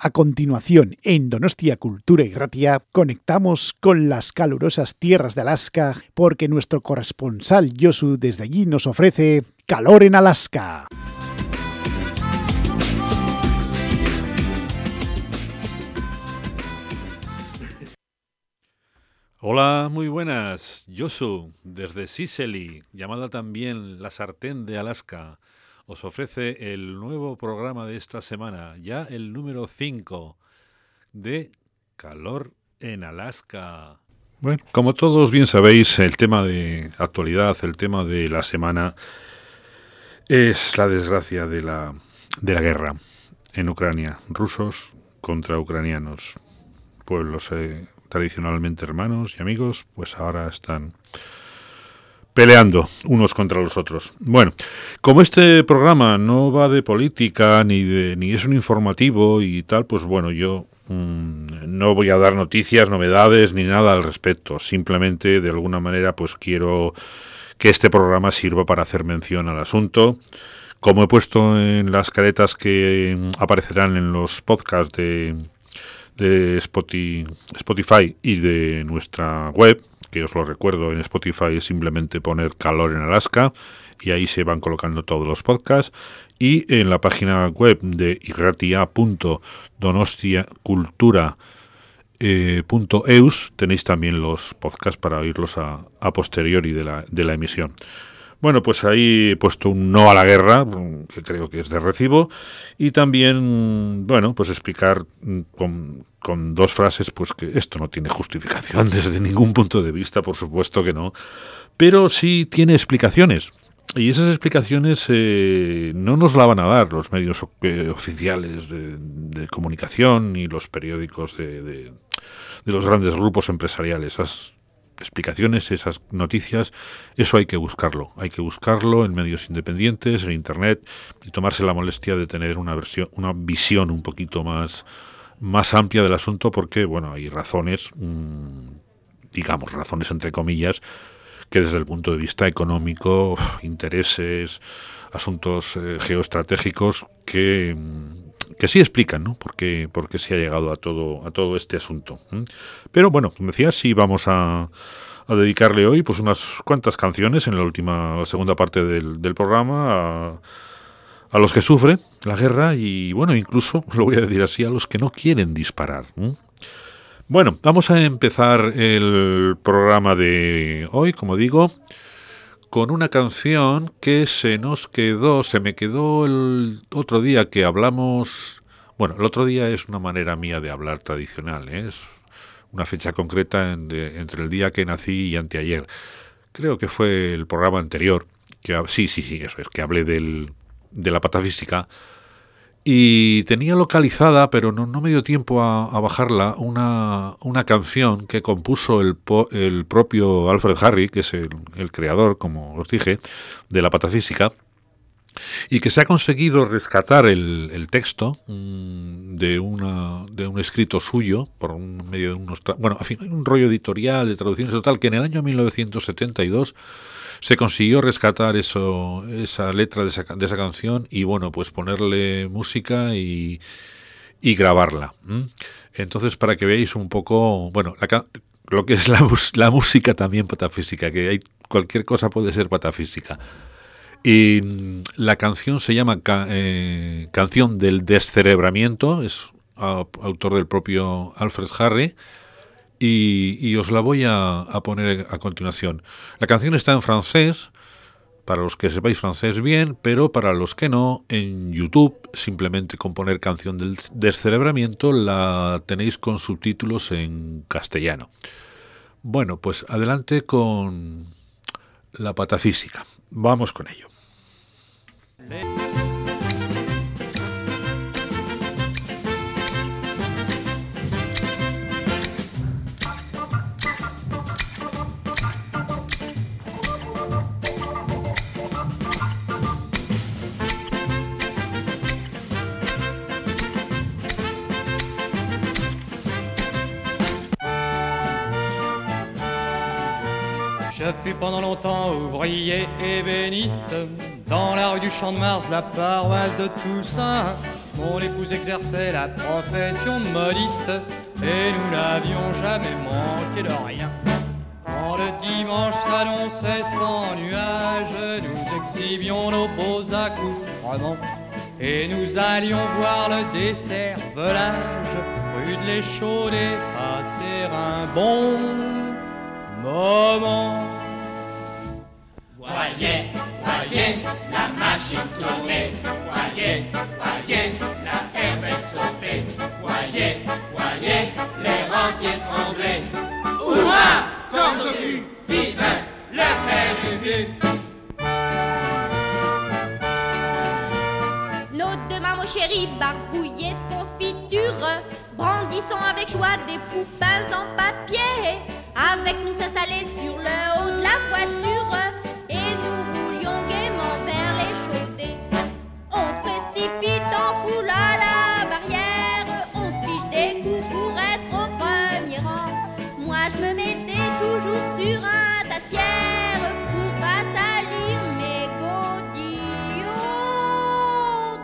A continuación, en Donostia Cultura y Ratia, conectamos con las calurosas tierras de Alaska porque nuestro corresponsal Yosu desde allí nos ofrece calor en Alaska. Hola, muy buenas. Yosu, desde Sicily, llamada también la sartén de Alaska os ofrece el nuevo programa de esta semana, ya el número 5 de Calor en Alaska. Bueno, como todos bien sabéis, el tema de actualidad, el tema de la semana es la desgracia de la, de la guerra en Ucrania. Rusos contra ucranianos. Pueblos eh, tradicionalmente hermanos y amigos, pues ahora están peleando unos contra los otros. Bueno, como este programa no va de política ni de ni es un informativo y tal, pues bueno, yo mm, no voy a dar noticias, novedades ni nada al respecto. Simplemente de alguna manera pues quiero que este programa sirva para hacer mención al asunto. Como he puesto en las caretas que aparecerán en los podcasts de, de Spotify y de nuestra web, que os lo recuerdo en Spotify es simplemente poner calor en Alaska y ahí se van colocando todos los podcasts y en la página web de irratia.donostiacultura.eus tenéis también los podcasts para oírlos a, a posteriori de la, de la emisión. Bueno, pues ahí he puesto un no a la guerra, que creo que es de recibo, y también, bueno, pues explicar con, con dos frases, pues que esto no tiene justificación desde ningún punto de vista, por supuesto que no, pero sí tiene explicaciones. Y esas explicaciones eh, no nos la van a dar los medios eh, oficiales de, comunicación ni los periódicos de, los grandes grupos empresariales. Explicaciones, esas noticias, eso hay que buscarlo. Hay que buscarlo en medios independientes, en Internet, y tomarse la molestia de tener una, versión, una visión un poquito más más amplia del asunto porque, bueno, hay razones, mm, digamos, razones entre comillas, que desde el punto de vista económico, intereses, asuntos eh, geoestratégicos que, mm, que sí explican, ¿no? Por qué, se ha llegado a todo, a todo este asunto. Pero bueno, como decía, sí vamos a, a, dedicarle hoy pues unas cuantas canciones en la última, la segunda parte del, del programa a a los que sufren la guerra y, bueno, incluso, lo voy a decir así, a los que no quieren disparar. Bueno, vamos a empezar el programa de hoy, como digo, con una canción que se nos quedó, se me quedó el otro día que hablamos, bueno, el otro día es una manera mía de hablar tradicional, ¿eh? es una fecha concreta entre el día que nací y anteayer. Creo que fue el programa anterior, que sí, sí, sí, eso es, que hablé del, de la patafísica y tenía localizada, pero no, no me dio tiempo a, bajarla, una, una, canción que compuso el, el, propio Alfred Harry, que es el, creador, como os dije, de la patafísica, y que se ha conseguido rescatar el, el texto mm, de, una, de un escrito suyo, por un medio de unos... Bueno, en fin, un rollo editorial de traducciones total, que en el año 1972 se consiguió rescatar eso, esa letra de esa, de esa canción y bueno, pues ponerle música y, y grabarla. Entonces, para que veáis un poco, bueno, lo que es la, la, música también patafísica, que hay cualquier cosa puede ser patafísica. Y mm, la canción se llama eh, Canción del Descerebramiento, es autor del propio Alfred Harry y, os la voy a, poner a continuación. La canción está en francés, para los que sepáis francés bien, pero para los que no, en YouTube simplemente con poner canción del descerebramiento la tenéis con subtítulos en castellano. Bueno, pues adelante con la patafísica. Vamos con ello. Fus pendant longtemps ouvrier ébéniste dans la rue du Champ de Mars, la paroisse de Toussaint. Mon épouse exerçait la profession de modiste et nous n'avions jamais manqué de rien. Quand le dimanche s'annonçait sans nuages, nous exhibions nos beaux accoutrements et nous allions voir le dessert volage rue de l'Échaudé passer un bon moment. Voyez, voyez la machine tourner, voyez, voyez la cervelle sauter, voyez, voyez les rentiers trembler. Hurrah, au cul, vive le père Ubu. Nos deux mamans chéries barbouillées de confiture, brandissant avec joie des poupins en papier, avec nous s'installer sur le haut de la voiture, précipite en foule à la barrière, on se des coups pour être au premier rang. Moi je me mettais toujours sur un tas de pour pas salir mes godillots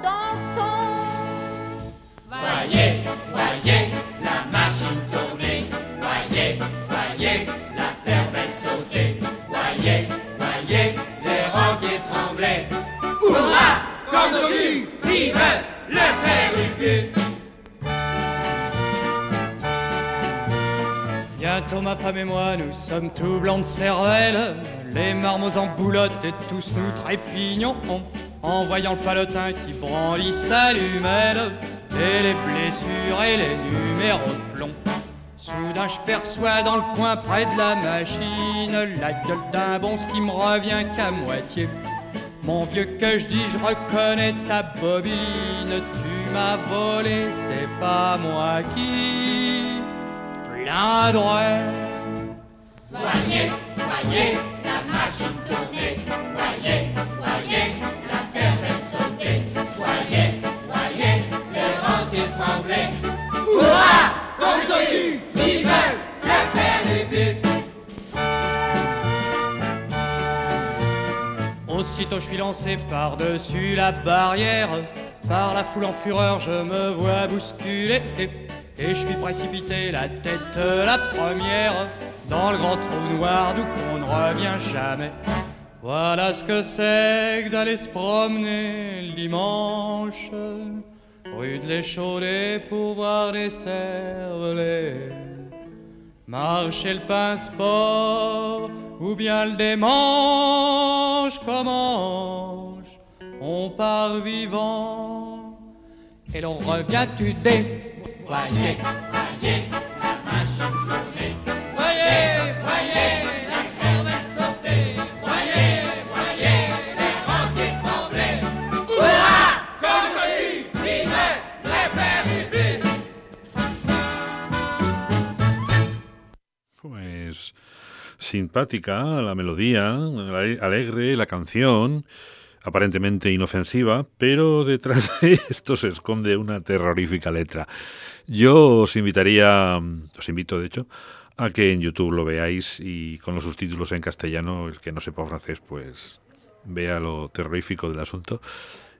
dansant. Voyez, voyez la machine tourner, voyez, voyez la cervelle sauter, voyez, voyez les rentiers trembler. Hurrah, au cul, vive le. Bientôt ma femme et moi, nous sommes tout blancs de cervelle, les marmots en boulotte et tous nous trépignons en voyant le palotin qui brandit sa lumelle et les blessures et les numéros de plomb. Soudain je perçois dans le coin près de la machine la gueule d'un bon ce qui me revient qu'à moitié. Mon vieux que je dis, je reconnais ta bobine, tu m'as volé, c'est pas moi qui plaindrai. Voyez, voyez la machine tourner, voyez, voyez la cervelle sauter, voyez, voyez les rentiers trembler. Hurrah, cul, vive Aussitôt je suis lancé par-dessus la barrière, par la foule en fureur je me vois bousculer et, je suis précipité la tête la première dans le grand trou noir d'où on ne revient jamais. Voilà ce que c'est d'aller se promener le dimanche, rue de l'Échaudé pour voir les cervelets. Marcher le pain sport ou bien le démange commence. On part vivant et l'on revient tudé. Voyez, simpática la melodía, ale- alegre la canción, aparentemente inofensiva, pero detrás de esto se esconde una terrorífica letra. Yo os invitaría, os invito de hecho, a que en YouTube lo veáis y con los subtítulos en castellano, el que no sepa francés, pues vea lo terrorífico del asunto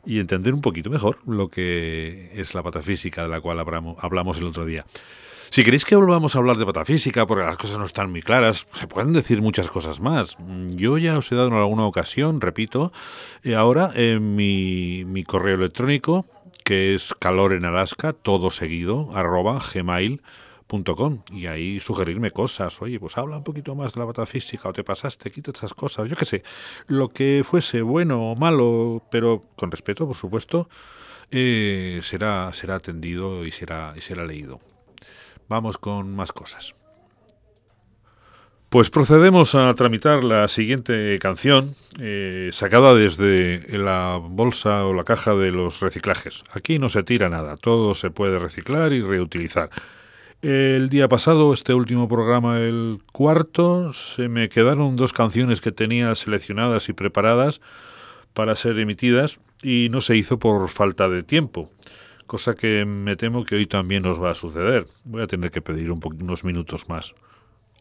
y entender un poquito mejor lo que es la patafísica de la cual hablamos el otro día. Si queréis que volvamos a hablar de patafísica, porque las cosas no están muy claras, se pueden decir muchas cosas más. Yo ya os he dado en alguna ocasión, repito, eh, ahora en mi, mi correo electrónico, que es calor en Alaska, todo seguido, arroba gmail.com y ahí sugerirme cosas. Oye, pues habla un poquito más de la patafísica o te pasaste, quita esas cosas, yo qué sé. Lo que fuese bueno o malo, pero con respeto, por supuesto, eh, será, será atendido y será, y será leído. Vamos con más cosas. Pues procedemos a tramitar la siguiente canción, eh, sacada desde la bolsa o la caja de los reciclajes. Aquí no se tira nada, todo se puede reciclar y reutilizar. El día pasado, este último programa, el cuarto, se me quedaron dos canciones que tenía seleccionadas y preparadas para ser emitidas y no se hizo por falta de tiempo cosa que me temo que hoy también nos va a suceder. Voy a tener que pedir un unos minutos más.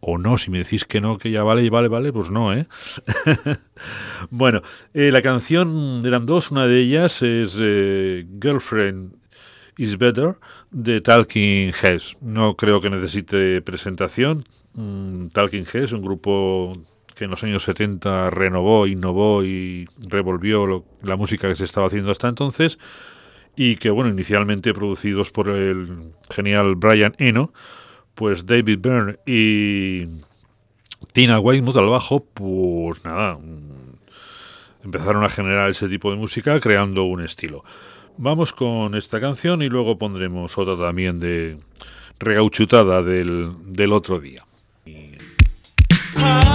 O no, si me decís que no, que ya vale, vale, vale, pues no, ¿eh? bueno, eh, la canción eran dos, una de ellas es eh, Girlfriend is Better de Talking Heads. No creo que necesite presentación. Mm, Talking Heads, un grupo que en los años 70 renovó, innovó y revolvió la música que se estaba haciendo hasta entonces y que, bueno, inicialmente producidos por el genial Brian Eno, pues David Byrne y Tina Weymouth al bajo, pues nada, mm, empezaron a generar ese tipo de música creando un estilo. Vamos con esta canción y luego pondremos otra también de regauchutada del, del otro día. We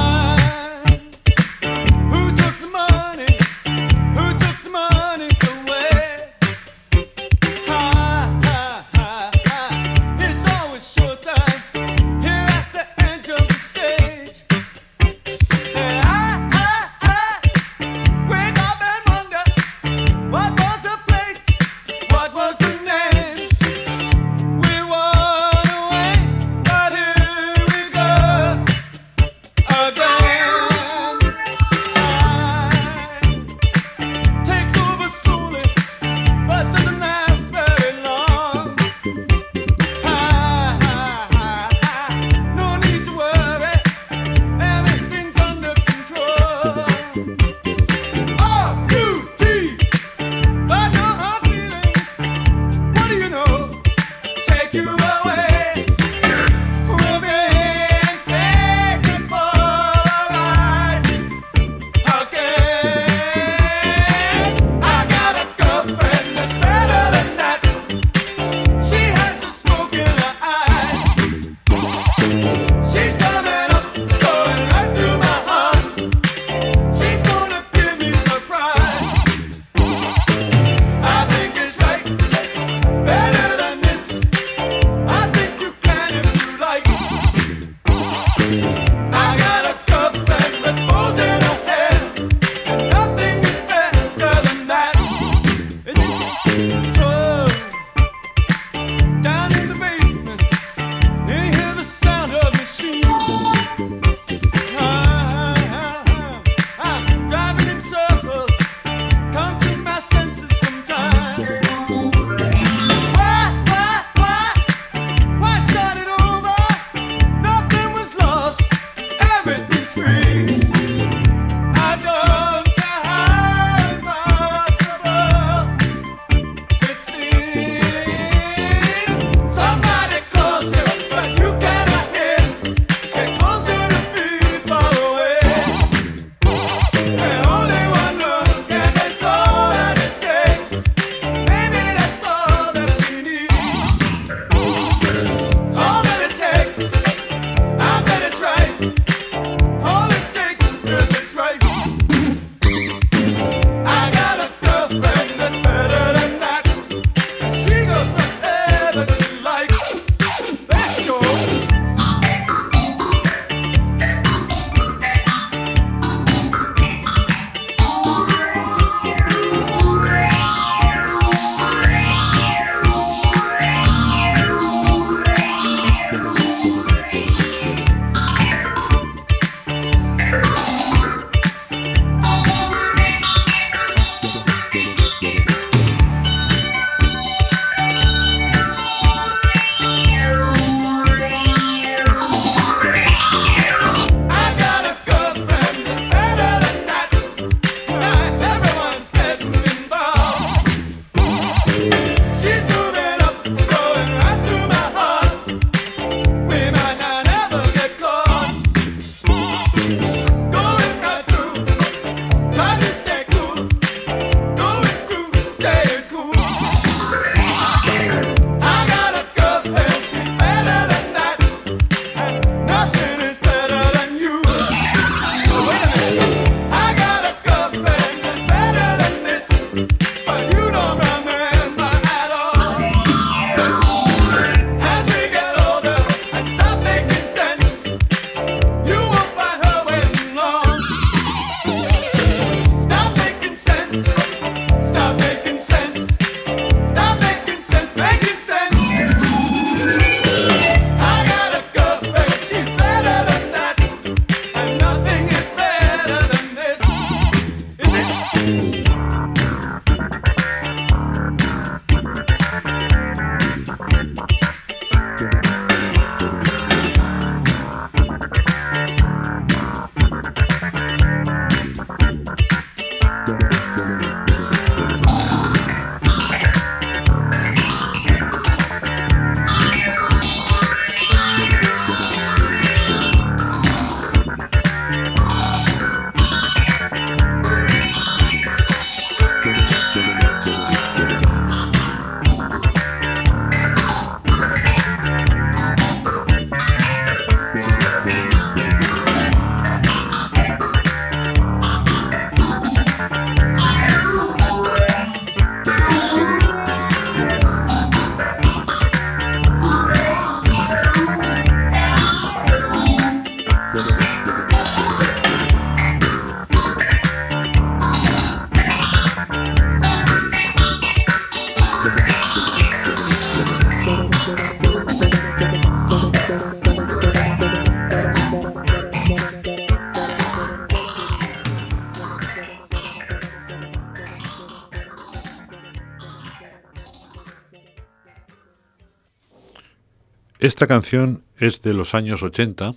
Esta canción es de los años 80,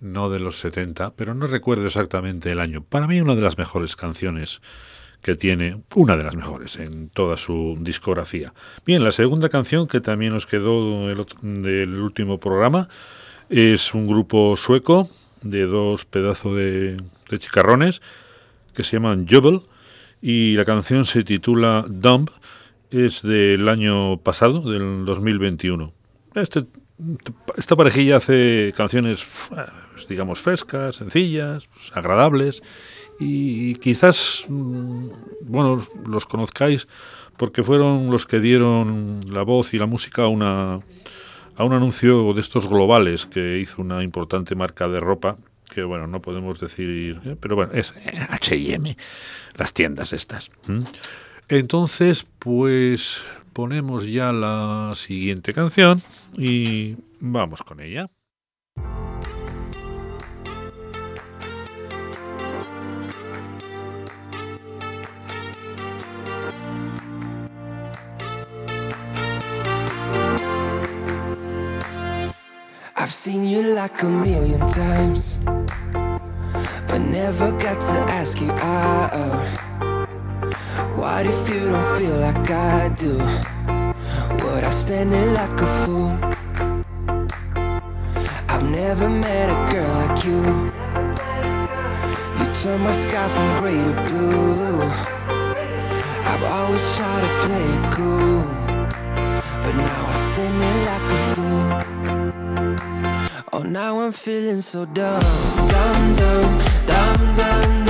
no de los 70, pero no recuerdo exactamente el año. Para mí una de las mejores canciones que tiene, una de las mejores en toda su discografía. Bien, la segunda canción que también nos quedó del, último programa es un grupo sueco de dos pedazos de, de chicarrones que se llaman Jubel y la canción se titula Dump, es del año pasado, del 2021. Este, esta parejilla hace canciones, pues, digamos, frescas, sencillas, agradables y quizás, mm, bueno, los conozcáis porque fueron los que dieron la voz y la música a una a un anuncio de estos globales que hizo una importante marca de ropa que bueno, no podemos decir, ¿eh? pero bueno, es H&M, las tiendas estas. Entonces, pues ponemos ya la siguiente canción y vamos con ella. I've seen you like a million times, but never got to ask you out. What if you don't feel like I do? Would I stand there like a fool? I've never met a girl like you. You turn my sky from gray to blue. I've always tried to play it cool, but now I stand there like a fool. Oh, now I'm feeling so dumb, dumb, dumb, dumb, dumb,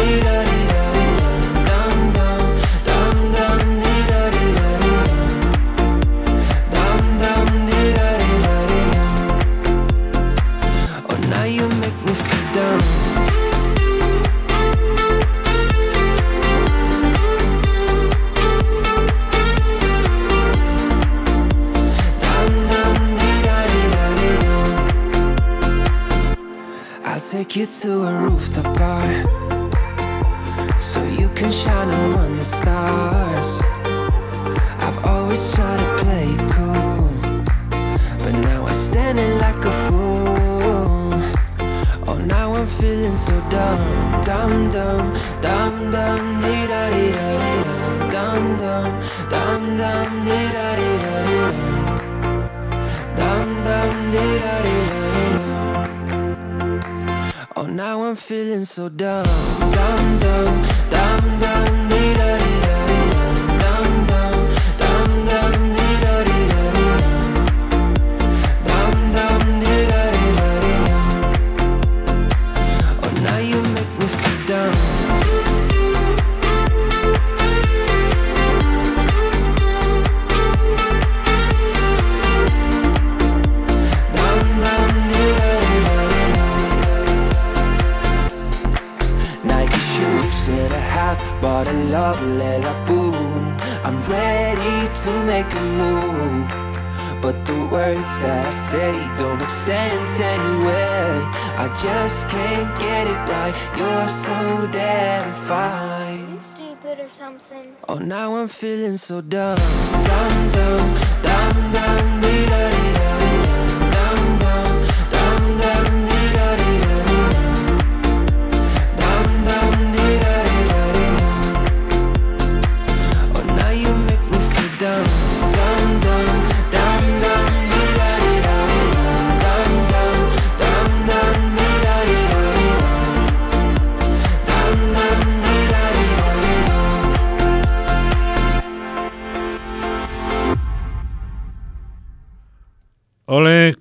just can't get it right. You're so damn fine. stupid or something. Oh, now I'm feeling so dumb, dumb, dumb, dumb, dumb,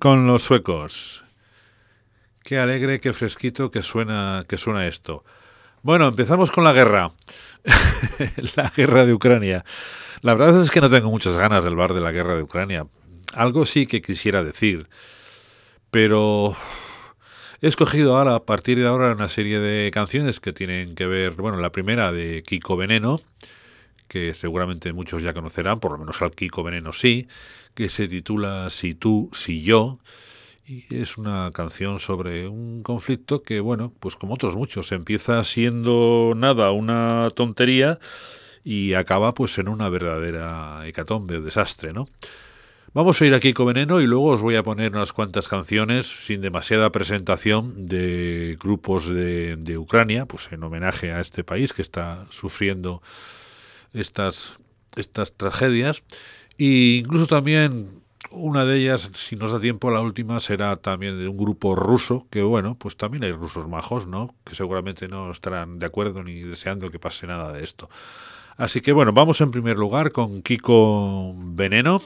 con los suecos. Qué alegre, qué fresquito que suena, que suena esto. Bueno, empezamos con la guerra. la guerra de Ucrania. La verdad es que no tengo muchas ganas del bar de la guerra de Ucrania. Algo sí que quisiera decir. Pero he escogido ahora, a partir de ahora, una serie de canciones que tienen que ver, bueno, la primera de Kiko Veneno, que seguramente muchos ya conocerán, por lo menos al Kiko Veneno sí, que se titula Si tú, si yo, y es una canción sobre un conflicto que, bueno, pues como otros muchos, empieza siendo nada, una tontería y acaba pues en una verdadera hecatombe o desastre, ¿no? Vamos a ir aquí con Veneno y luego os voy a poner unas cuantas canciones sin demasiada presentación de grupos de, de Ucrania, pues en homenaje a este país que está sufriendo estas, estas tragedias. E incluso también una de ellas, si nos da tiempo, la última será también de un grupo ruso, que bueno, pues también hay rusos majos, ¿no? Que seguramente no estarán de acuerdo ni deseando que pase nada de esto. Así que bueno, vamos en primer lugar con Kiko Veneno.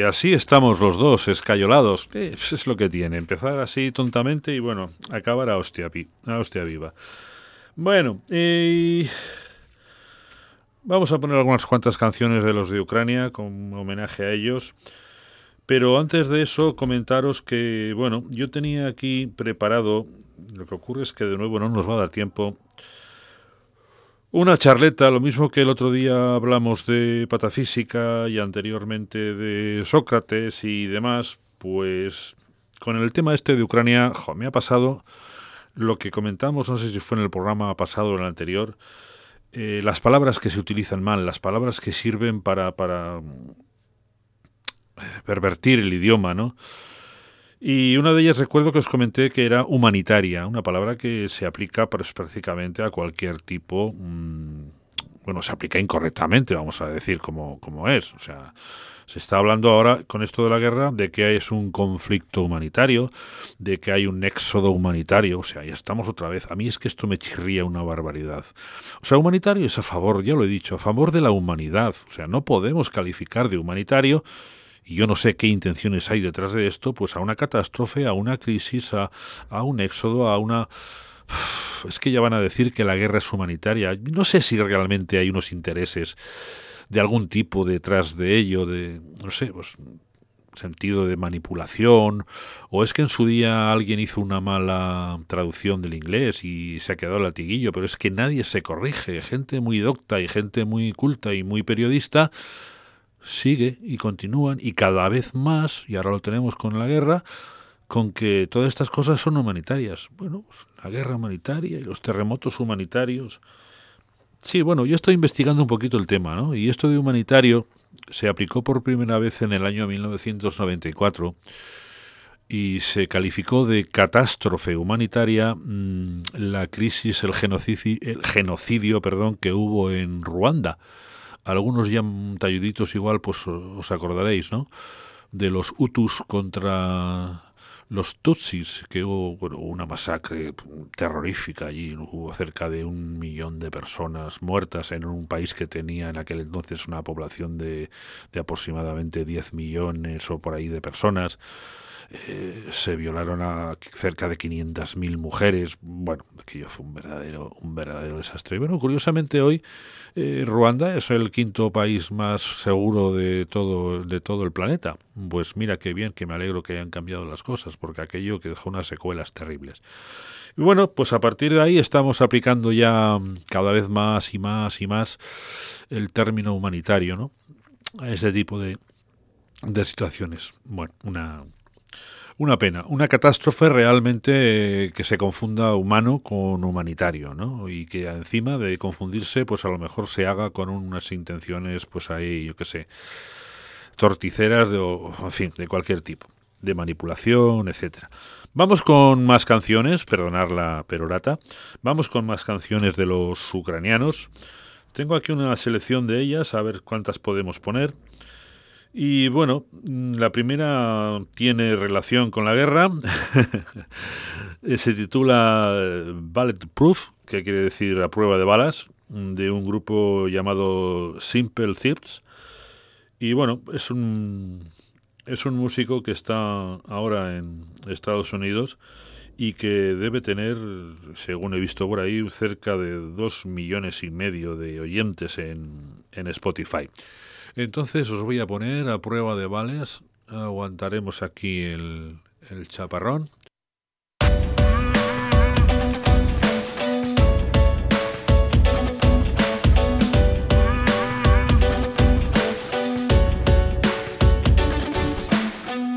Y así estamos los dos, escayolados. Eh, pues es lo que tiene, empezar así tontamente y bueno, acabar a hostia, a viva. Bueno, eh, vamos a poner algunas cuantas canciones de los de Ucrania con homenaje a ellos. Pero antes de eso, comentaros que, bueno, yo tenía aquí preparado, lo que ocurre es que de nuevo no nos va a dar tiempo, una charleta, lo mismo que el otro día hablamos de patafísica y anteriormente de Sócrates y demás, pues con el tema este de Ucrania, me ha pasado lo que comentamos, no sé si fue en el programa pasado o en el anterior, eh, las palabras que se utilizan mal, las palabras que sirven para, para pervertir el idioma, ¿no? Y una de ellas recuerdo que os comenté que era humanitaria, una palabra que se aplica pues, prácticamente a cualquier tipo, mm, bueno, se aplica incorrectamente, vamos a decir como, como es. O sea, se está hablando ahora con esto de la guerra de que es un conflicto humanitario, de que hay un éxodo humanitario, o sea, ya estamos otra vez. A mí es que esto me chirría una barbaridad. O sea, humanitario es a favor, ya lo he dicho, a favor de la humanidad. O sea, no podemos calificar de humanitario y yo no sé qué intenciones hay detrás de esto, pues a una catástrofe, a una crisis, a, a un éxodo, a una... Es que ya van a decir que la guerra es humanitaria. No sé si realmente hay unos intereses de algún tipo detrás de ello, de, no sé, pues sentido de manipulación, o es que en su día alguien hizo una mala traducción del inglés y se ha quedado latiguillo, pero es que nadie se corrige, gente muy docta y gente muy culta y muy periodista sigue y continúan y cada vez más, y ahora lo tenemos con la guerra, con que todas estas cosas son humanitarias. Bueno, la guerra humanitaria y los terremotos humanitarios, Sí, bueno, yo estoy investigando un poquito el tema, ¿no? Y esto de humanitario se aplicó por primera vez en el año 1994 y se calificó de catástrofe humanitaria mmm, la crisis, el genocidio, el genocidio, perdón, que hubo en Ruanda. Algunos ya talluditos igual, pues os acordaréis, ¿no? De los Hutus contra los Tutsis, que hubo una masacre terrorífica allí, hubo cerca de un millón de personas muertas en un país que tenía en aquel entonces una población de, de aproximadamente 10 millones o por ahí de personas. Eh, se violaron a cerca de 500.000 mujeres. Bueno, aquello fue un verdadero, un verdadero desastre. Bueno, curiosamente hoy eh, Ruanda es el quinto país más seguro de todo, de todo el planeta. Pues mira qué bien, que me alegro que hayan cambiado las cosas, porque aquello que dejó unas secuelas terribles. Y bueno, pues a partir de ahí estamos aplicando ya cada vez más y más y más el término humanitario, ¿no? A ese tipo de, de situaciones. Bueno, una, una pena, una catástrofe realmente eh, que se confunda humano con humanitario, ¿no? Y que encima de confundirse, pues a lo mejor se haga con unas intenciones, pues ahí, yo qué sé, torticeras de, o, en fin, de cualquier tipo, de manipulación, etcétera. Vamos con más canciones, perdonar la perorata. Vamos con más canciones de los ucranianos. Tengo aquí una selección de ellas, a ver cuántas podemos poner. Y bueno, la primera tiene relación con la guerra. Se titula Bulletproof, que quiere decir a prueba de balas, de un grupo llamado Simple Thieves. Y bueno, es un, es un músico que está ahora en Estados Unidos y que debe tener, según he visto por ahí, cerca de dos millones y medio de oyentes en, en Spotify. Entonces os voy a poner a prueba de balas. Aguantaremos aquí el, el chaparrón.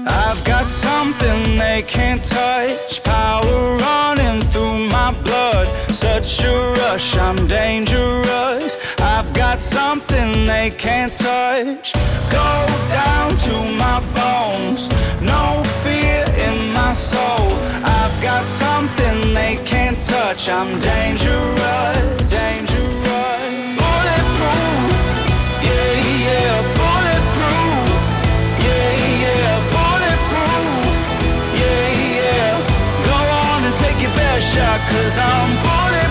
I've got something they can't touch. Power running through my blood. Such a rush, I'm dangerous. Got something they can't touch. Go down to my bones. No fear in my soul. I've got something they can't touch. I'm dangerous, dangerous. Bulletproof, yeah, yeah, bulletproof. Yeah, yeah, bulletproof. Yeah, yeah. Go on and take your best shot, cause I'm bulletproof.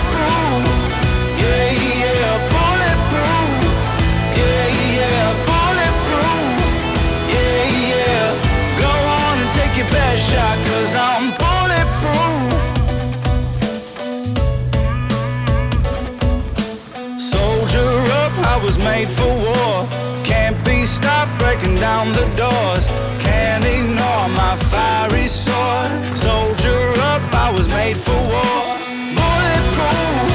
Made for war. Can't be stopped breaking down the doors. Can't ignore my fiery sword. Soldier up, I was made for war. Bulletproof,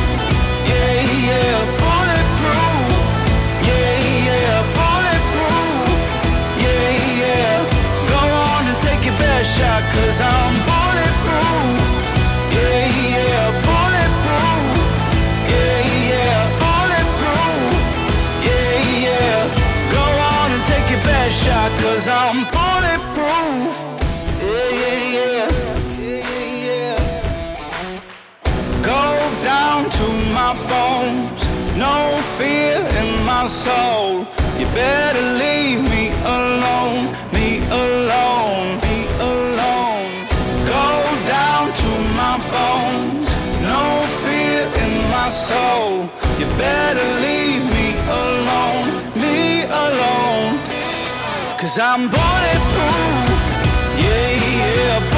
fear in my soul. You better leave me alone, me alone, me alone. Go down to my bones, no fear in my soul. You better leave me alone, me alone. Cause I'm bulletproof, yeah, yeah,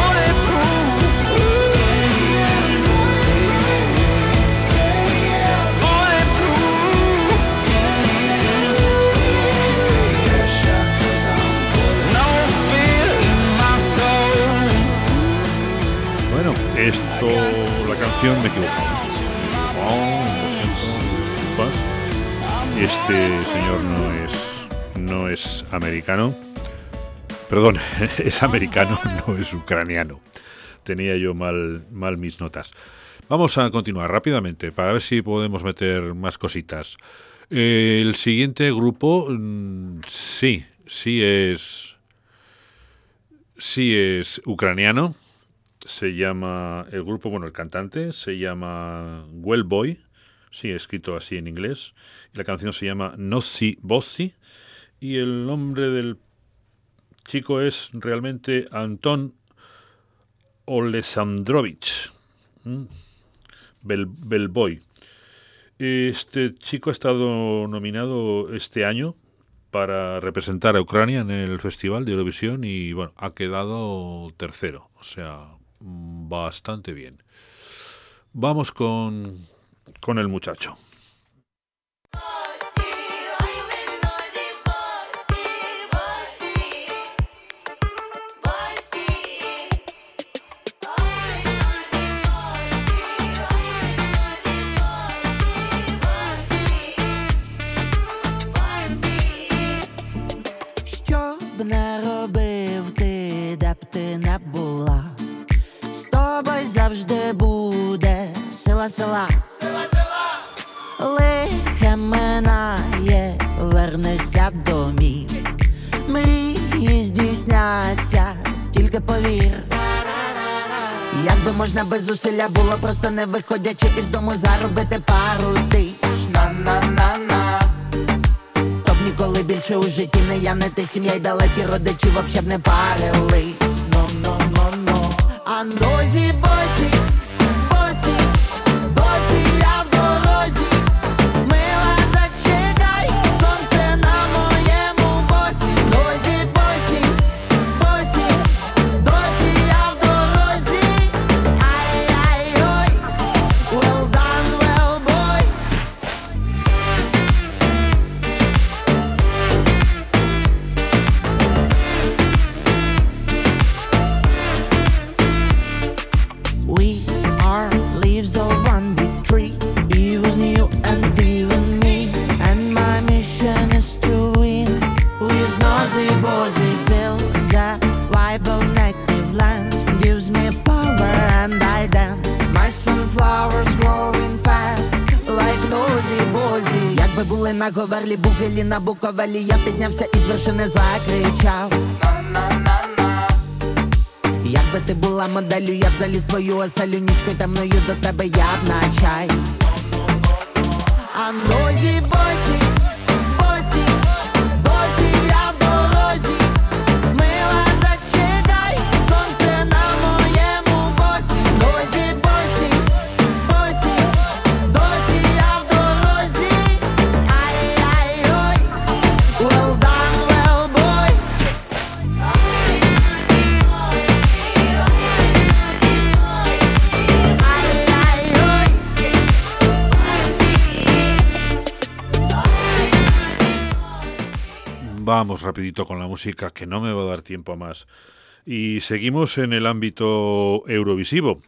esto, la canción me he equivocado. Oh. Este señor no es, no es americano. Perdón, es americano, no es ucraniano. Tenía yo mal, mal mis notas. Vamos a continuar rápidamente para ver si podemos meter más cositas. Eh, el siguiente grupo, mm, sí, sí es, sí es ucraniano. Se llama el grupo, bueno, el cantante se llama Well Boy, sí, escrito así en inglés. Y la canción se llama Nossi Bossi. Y el nombre del chico es realmente Anton Olesandrovich. Bel, Belboy. Este chico ha estado nominado este año para representar a Ucrania en el Festival de Eurovisión y bueno, ha quedado tercero, o sea, bastante bien. Vamos con, con el muchacho. Сила, сила. Сила, сила. Лихе минає, вернешся домів. Мрії здійсняться, тільки повір. Як би можна без зусилля було, просто не виходячи із дому, заробити пару тисяч на-на-на-на. Чтоб ніколи більше у житті не я, не ти сім'я й далекі родичі вообще б не парились Ну, ну, ну, ну на говерлі, бугелі на буковелі, я піднявся і з вершини закричав. Якби ти була моделлю, я б заліз твою оселю нічкою темною до тебе я б на чай. А нозі Vamos rapidito con la música, que no me va a dar tiempo a más. Y seguimos en el ámbito eurovisivo.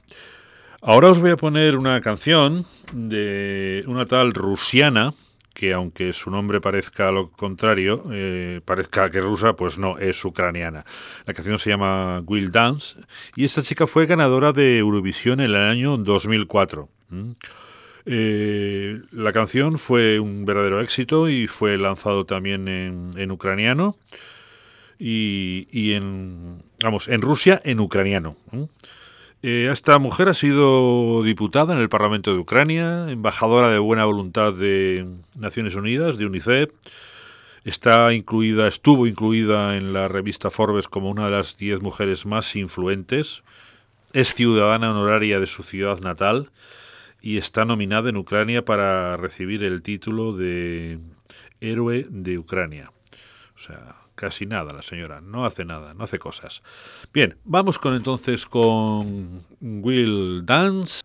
Ahora os voy a poner una canción de una tal rusiana que aunque su nombre parezca lo contrario, eh, parezca que es rusa, pues no, es ucraniana. La canción se llama Will Dance y esta chica fue ganadora de Eurovisión en el año 2004. ¿m? Eh, la canción fue un verdadero éxito y fue lanzado también en, ucraniano y, y en, vamos, en Rusia en ucraniano. Eh, esta mujer ha sido diputada en el Parlamento de Ucrania, embajadora de buena voluntad de Naciones Unidas, de UNICEF. Está incluida, estuvo incluida en la revista Forbes como una de las 10 mujeres más influentes. Es ciudadana honoraria de su ciudad natal y está nominada en Ucrania para recibir el título de héroe de Ucrania. O sea, casi nada la señora, no hace nada, no hace cosas. Bien, vamos con entonces con Will Dance.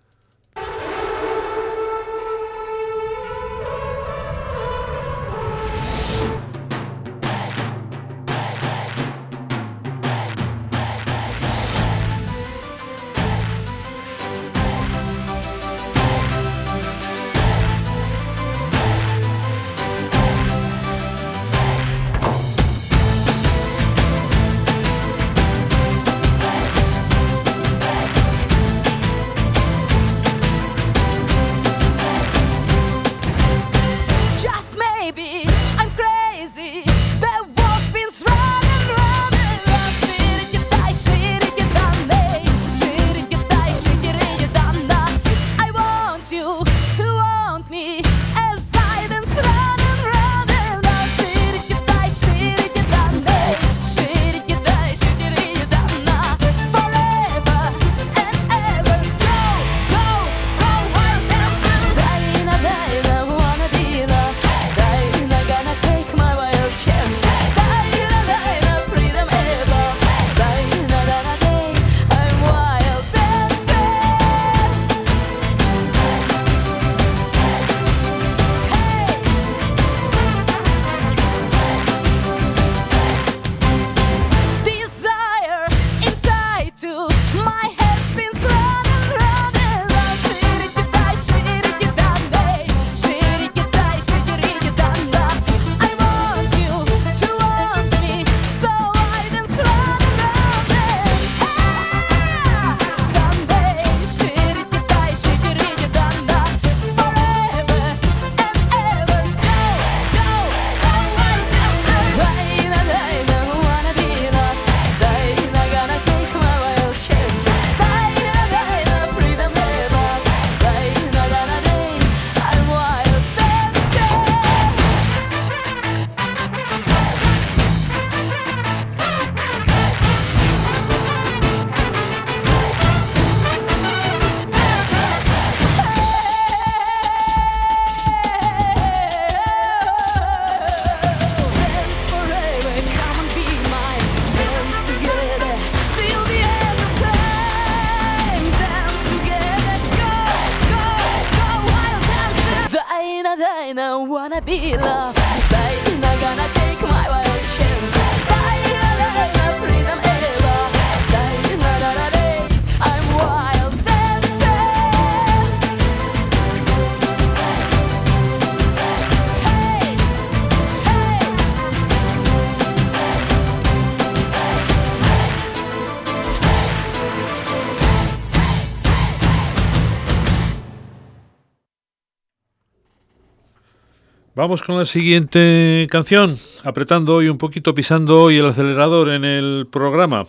Con la siguiente canción, apretando hoy un poquito, pisando hoy el acelerador en el programa.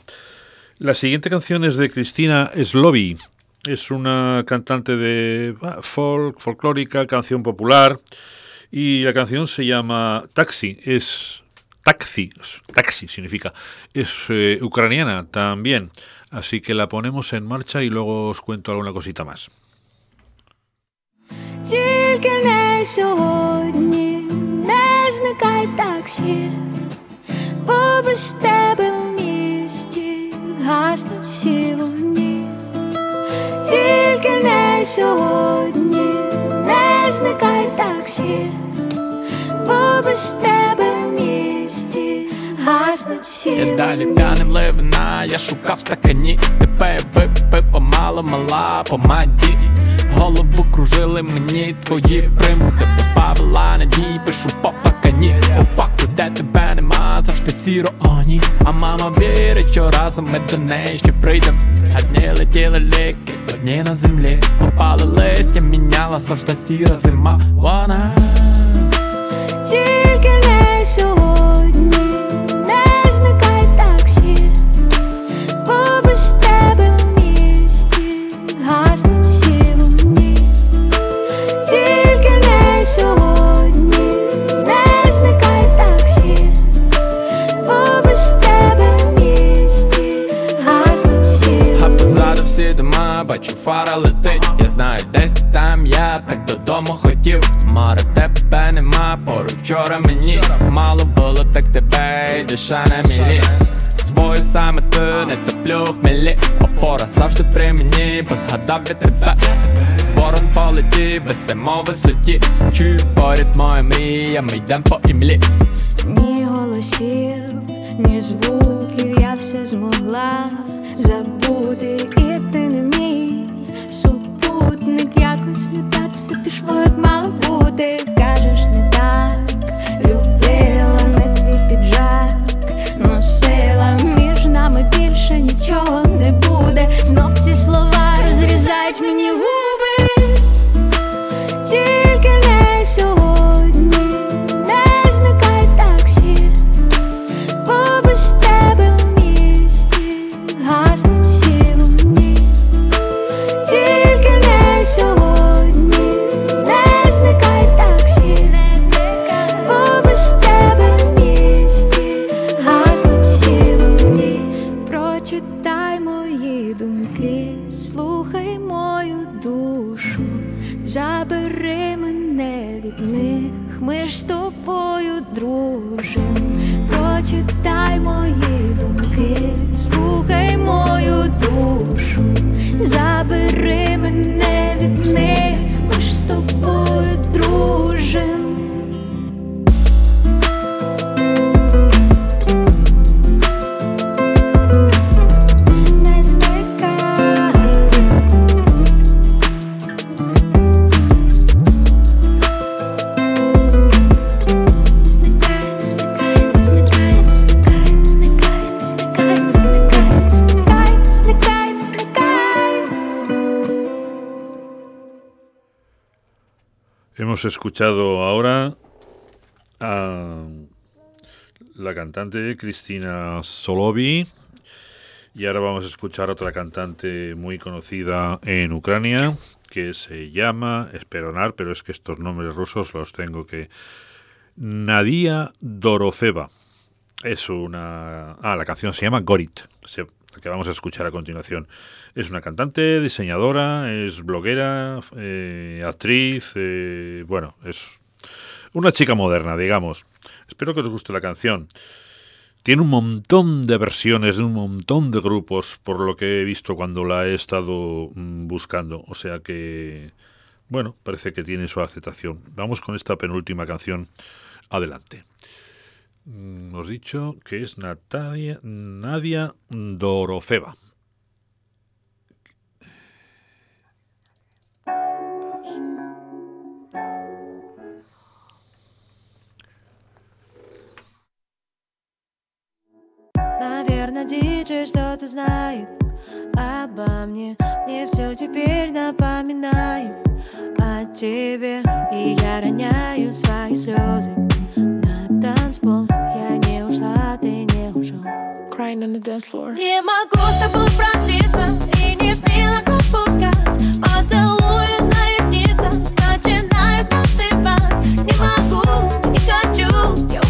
La siguiente canción es de Cristina Slovi. Es una cantante de folk, folclórica, canción popular. Y la canción se llama Taxi. Es taxi, taxi significa. Es eh, ucraniana también. Así que la ponemos en marcha y luego os cuento alguna cosita más. Тільки не сьогодні. Не зникай таксі, бо без тебе в місті гаснуть всі вогні. Тільки не сьогодні. Не зникай таксі, бо без тебе в місті гаснуть всі Я далі п'яним ливина, я шукав стакані Тебе випив помало мала. По маді голову кружили мені твої примхи. Без правила надій пишу по По факту, де тебе нема, завжди сіро оні А мама вірить, що разом ми до неї ще прийдем А дні летіли ліки, одні на землі. Попали листя, міняла завжди сіра зима. Вона Тільки не сьогодні, летить. Я знаю, десь там я так додому хотів. Море тебе нема, поруч вчора мені. Мало було так тебе, і душа на мілі. Свою саме ти не топлю в хмелі Опора завжди при мені, бо згадав я тебе. Ворон полетів, висимо в висоті Чую поряд моя мрія, ми йдем по імлі. Ні голосів, ні звуків, я все змогла забути, і ти не супутник, якось не так все пішло, як мало бути. Кажеш, не так, любила не твій піджак, носила між нами більше нічого не буде. Знов ці слова розрізають мені Hemos escuchado ahora a la cantante Cristina Solovi y ahora vamos a escuchar a otra cantante muy conocida en Ucrania que se llama, esperonar, pero es que estos nombres rusos los tengo que... Nadia Dorofeva. Es una... Ah, la canción se llama Gorit, la que vamos a escuchar a continuación. Es una cantante, diseñadora, es bloguera, eh, actriz, eh, bueno, es una chica moderna, digamos. Espero que os guste la canción. Tiene un montón de versiones de un montón de grupos, por lo que he visto cuando la he estado mm, buscando. O sea que, bueno, parece que tiene su aceptación. Vamos con esta penúltima canción. Adelante Mm, Hemos dicho que es Natalia, Nadia Dorofeva. Наверное, диджей что-то знает обо мне Мне все теперь напоминает о тебе И я роняю свои слезы на танцпол Я не ушла, ты не ушел Crying on the dance floor. Не могу с тобой проститься И не в силах отпускать Поцелуи на ресницах Начинают остывать Не могу, не хочу Я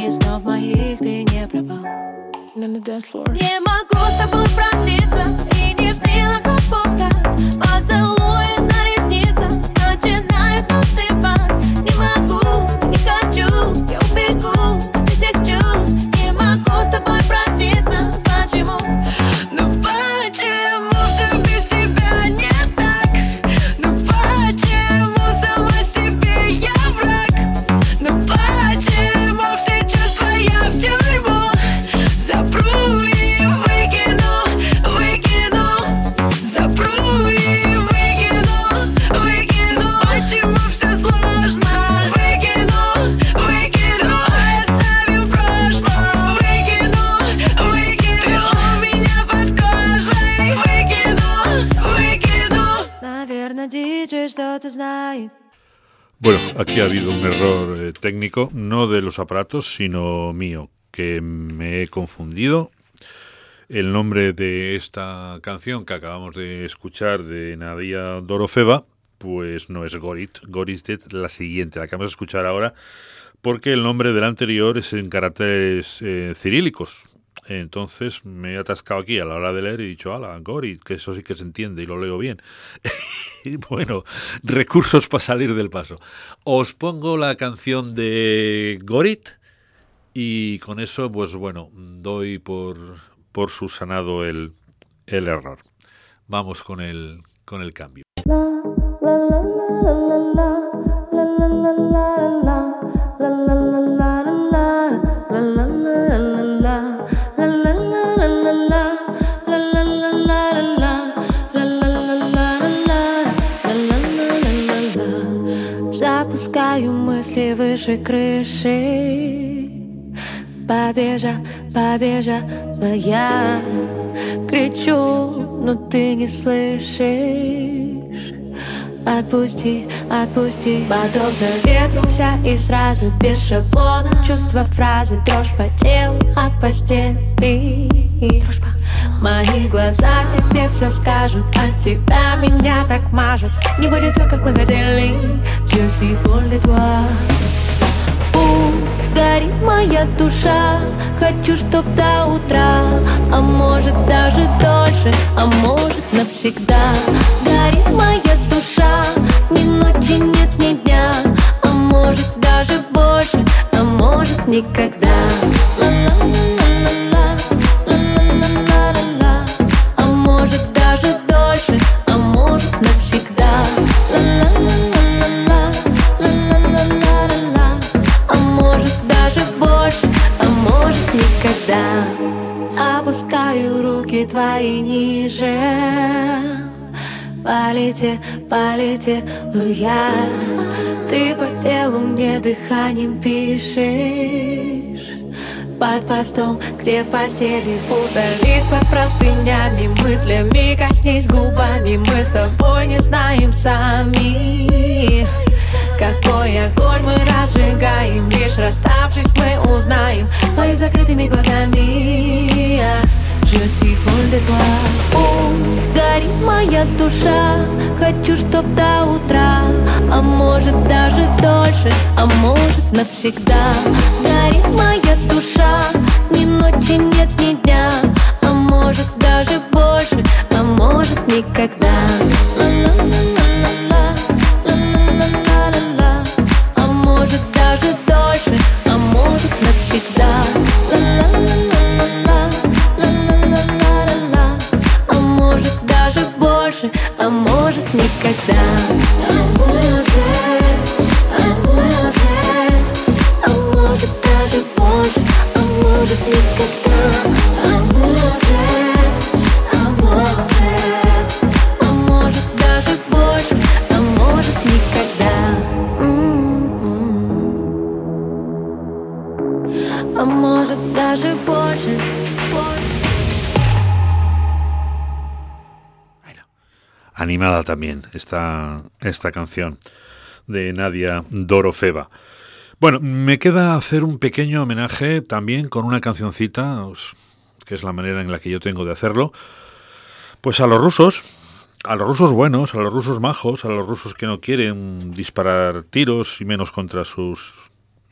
И снов моих ты не пропал. Не могу с тобой проститься И не в силах отпускать Поцелуи Bueno, aquí ha habido un error eh, técnico, no de los aparatos, sino mío, que me he confundido. El nombre de esta canción que acabamos de escuchar de Nadia Dorofeva, pues no es Gorit. Gorit es la siguiente, la que vamos a escuchar ahora, porque el nombre del anterior es en caracteres eh, cirílicos. Entonces me he atascado aquí a la hora de leer y he dicho, ala, Gorit, que eso sí que se entiende y lo leo bien. y bueno, recursos para salir del paso. Os pongo la canción de Gorit y con eso, pues bueno, doy por, por susanado el, el error. Vamos con el, con el cambio. Запускаю мысли выше крыши Побежа, побежала я Кричу, но ты не слышишь Отпусти, отпусти. Подобно ветру вся и сразу без шаблона. Чувства фразы, дрожь по телу от постели. Мои глаза тебе все скажут От тебя меня так мажут. Не будет все, как мы хотели. Je suis folle de toi Пусть горит моя душа Хочу, чтоб до утра А может даже дольше А может навсегда Горит моя душа Ни ночи нет, ни дня А может даже больше А может никогда Ла-ла-ла-ла-ла-ла. Твои ниже. Полете, полетела я Ты по телу мне дыханием пишешь. Под постом, где в постели Утались под простынями Мыслями. Коснись губами Мы с тобой не знаем сами. Какой огонь мы разжигаем Лишь расставшись мы узнаем. Мою закрытыми глазами Je Пусть горит моя душа Хочу, чтоб до утра. А может даже дольше А может навсегда. Горит моя душа Ни ночи нет, ни дня. А может даже больше А может никогда. Ла-ла-ла-ла-ла-ла. Animada también esta, esta canción de Nadia Dorofeva. Bueno, me queda hacer un pequeño homenaje también con una cancioncita, que es la manera en la que yo tengo de hacerlo, pues a los rusos, a los rusos buenos, a los rusos majos, a los rusos que no quieren disparar tiros y menos contra sus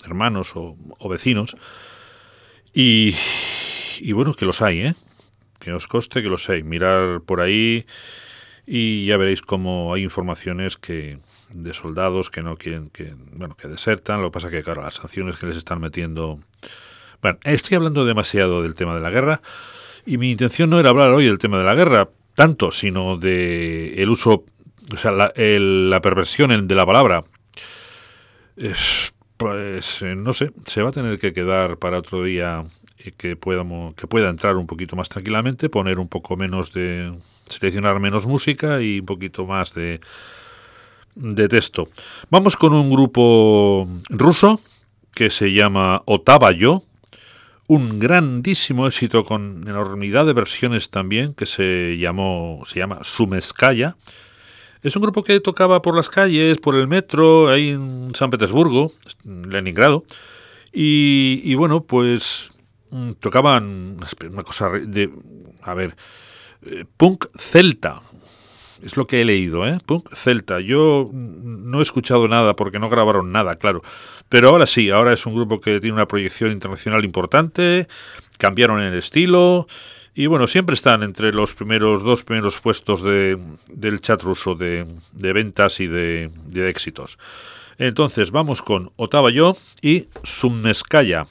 hermanos o, o vecinos. Y, y bueno, que los hay, ¿eh? Que os coste que los hay. Mirar por ahí y ya veréis cómo hay informaciones que de soldados que no quieren que bueno que desertan. Lo que pasa que claro las sanciones que les están metiendo bueno estoy hablando demasiado del tema de la guerra y mi intención no era hablar hoy del tema de la guerra tanto sino de el uso o sea la, el- la perversión de la palabra. Es, pues no sé se va a tener que quedar para otro día que podamos que pueda entrar un poquito más tranquilamente poner un poco menos de seleccionar menos música y un poquito más de de texto. Vamos con un grupo ruso que se llama Otavayo, un grandísimo éxito con enormidad de versiones también que se llamó se llama Sumeskaya. Es un grupo que tocaba por las calles, por el metro, ahí en San Petersburgo, en Leningrado. Y, y bueno, pues tocaban una cosa de, a ver, eh, punk celta, es lo que he leído, ¿eh? Punk celta. Yo mm, no he escuchado nada porque no grabaron nada, claro. Pero ahora sí, ahora es un grupo que tiene una proyección internacional importante, cambiaron el estilo y bueno, siempre están entre los primeros dos primeros puestos de, del chat ruso de, ventas y de, de éxitos. Entonces vamos con Otavayo y Sumneskaya.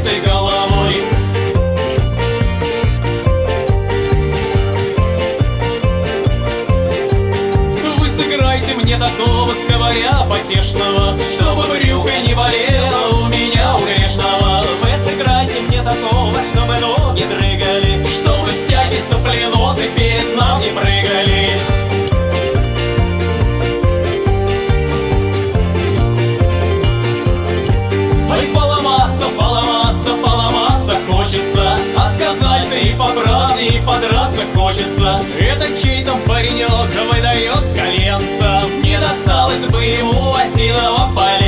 Разбитой головой. Вы сыграйте мне такого сковаря потешного Чтобы брюка не болела у меня у грешного Вы сыграйте мне такого, чтобы ноги дрыгали Чтобы всякие сопленосы перед нам не прыгали сказать-то и по правде, и подраться хочется Это чей там паренек выдает коленца Не досталось бы ему осиного поленца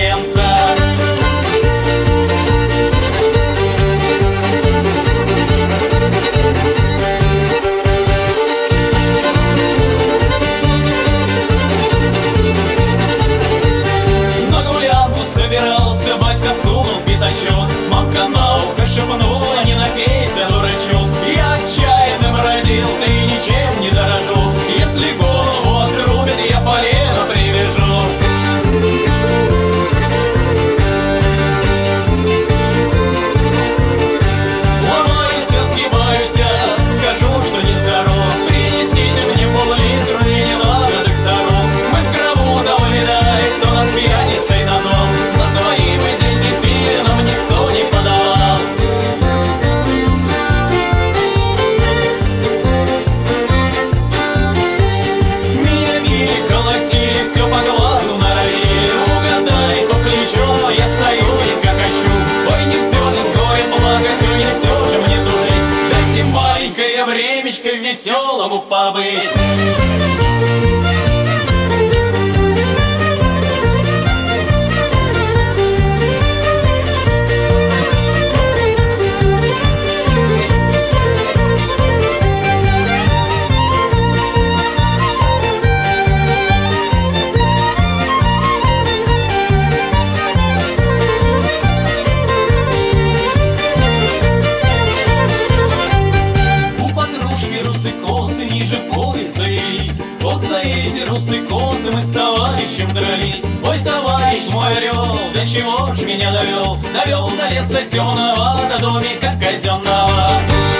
русы косы мы с товарищем дрались Ой, товарищ мой орел, до чего ж меня довел Довел до леса темного, до домика казенного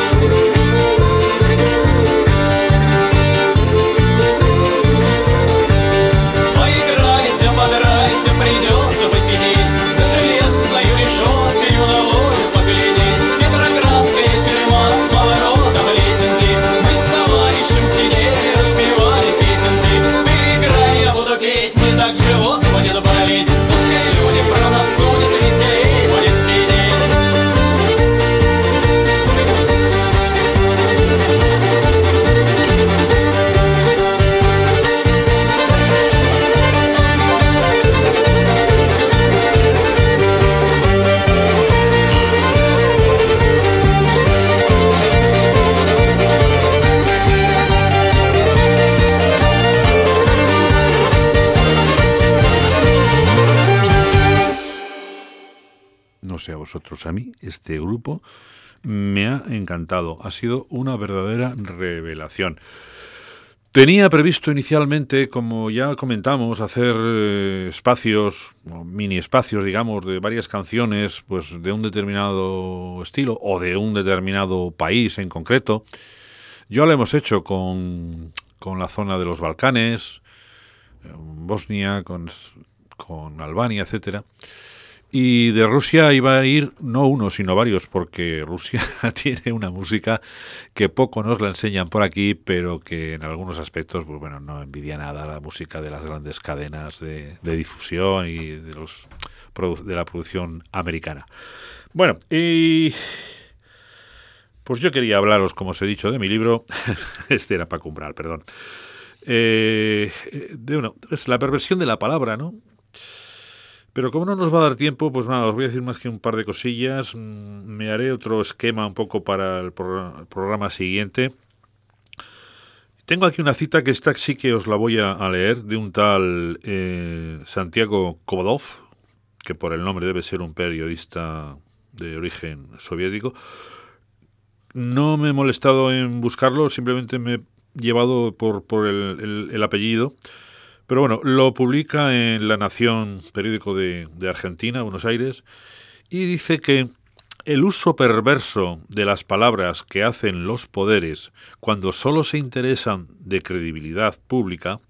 A mí este grupo me ha encantado. Ha sido una verdadera revelación. Tenía previsto inicialmente, como ya comentamos, hacer eh, espacios, mini espacios, digamos, de varias canciones, pues de un determinado estilo o de un determinado país en concreto. Ya lo hemos hecho con, con la zona de los Balcanes, eh, Bosnia, con, con Albania, etcétera. Y de Rusia iba a ir no uno, sino varios, porque Rusia tiene una música que poco nos la enseñan por aquí, pero que en algunos aspectos, pues bueno, no envidia nada la música de las grandes cadenas de, difusión y de los de la producción americana. Bueno, y pues yo quería hablaros, como os he dicho, de mi libro. este era Paco Umbral, perdón. Eh, de uno, es la perversión de la palabra, ¿no? Pero como no nos va a dar tiempo, pues nada, os voy a decir más que un par de cosillas. Mm, Me haré otro esquema un poco para el progr- el programa siguiente. Tengo aquí una cita que esta sí que os la voy a, leer, de un tal eh, Santiago Kobodov, que por el nombre debe ser un periodista de origen soviético. No me he molestado en buscarlo, simplemente me he llevado por, el apellido. Pero bueno, lo publica en La Nación, periódico de, Argentina, Buenos Aires, y dice que el uso perverso de las palabras que hacen los poderes cuando solo se interesan de credibilidad pública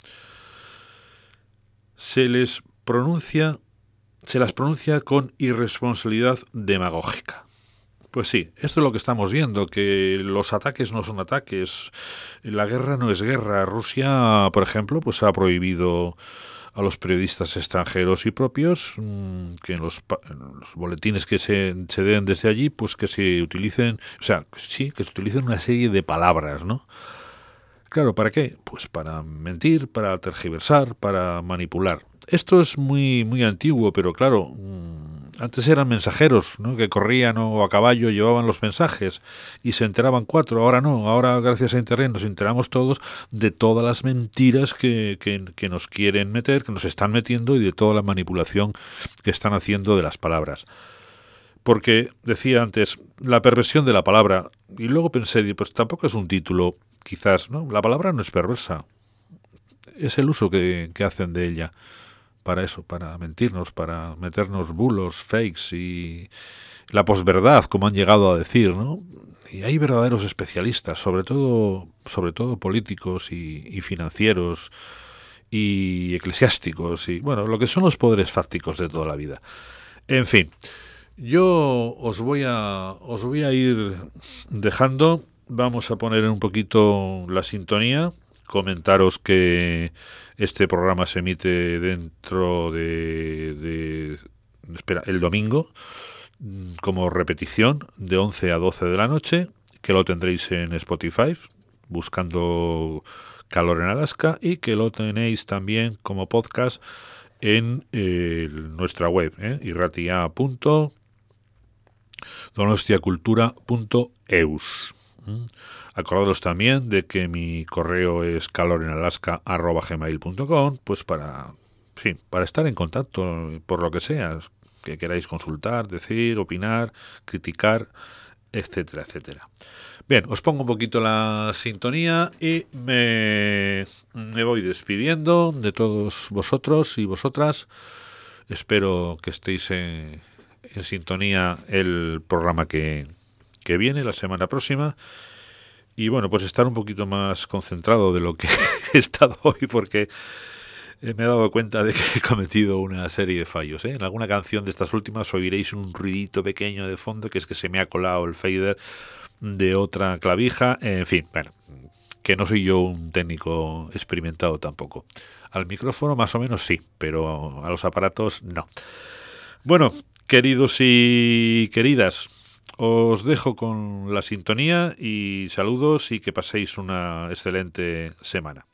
se les pronuncia se las pronuncia con irresponsabilidad demagógica. Pues sí, esto es lo que estamos viendo, que los ataques no son ataques, la guerra no es guerra. Rusia, por ejemplo, pues ha prohibido a los periodistas extranjeros y propios mm, que en los, los boletines que se, se den desde allí, pues que se utilicen, o sea, sí, que se utilicen una serie de palabras, ¿no? Claro, ¿para qué? Pues para mentir, para tergiversar, para manipular. Esto es muy, muy antiguo, pero claro, mm, antes eran mensajeros, ¿no? Que corrían o a caballo llevaban los mensajes y se enteraban cuatro. Ahora no, ahora gracias a Internet nos enteramos todos de todas las mentiras que, que, nos quieren meter, que nos están metiendo y de toda la manipulación que están haciendo de las palabras porque decía antes la perversión de la palabra y luego pensé pues tampoco es un título quizás no la palabra no es perversa es el uso que, que hacen de ella para eso para mentirnos para meternos bulos fakes y la posverdad como han llegado a decir no y hay verdaderos especialistas sobre todo sobre todo políticos y, y financieros y eclesiásticos y bueno lo que son los poderes fácticos de toda la vida en fin yo os voy a os voy a ir dejando. Vamos a poner un poquito la sintonía. Comentaros que este programa se emite dentro de, espera, el domingo mm, como repetición de 11 a 12 de la noche, que lo tendréis en Spotify buscando Calor en Alaska y que lo tenéis también como podcast en eh, nuestra web, ¿eh? irratia.com donostiacultura.eus. ¿Mm? Acordaros también de que mi correo es calorenalaska.gmail.com, pues para, sí, para estar en contacto por lo que sea, que queráis consultar, decir, opinar, criticar, etcétera, etcétera. Bien, os pongo un poquito la sintonía y me, me voy despidiendo de todos vosotros y vosotras. Espero que estéis en, en sintonía el programa que, que viene la semana próxima. Y bueno, pues estar un poquito más concentrado de lo que he estado hoy porque eh, me he dado cuenta de que he cometido una serie de fallos. ¿eh? En alguna canción de estas últimas oiréis un ruidito pequeño de fondo que es que se me ha colado el fader de otra clavija. En fin, bueno, que no soy yo un técnico experimentado tampoco. Al micrófono más o menos sí, pero a los aparatos no. Bueno, queridos y queridas, os dejo con la sintonía y saludos y que paséis una excelente semana.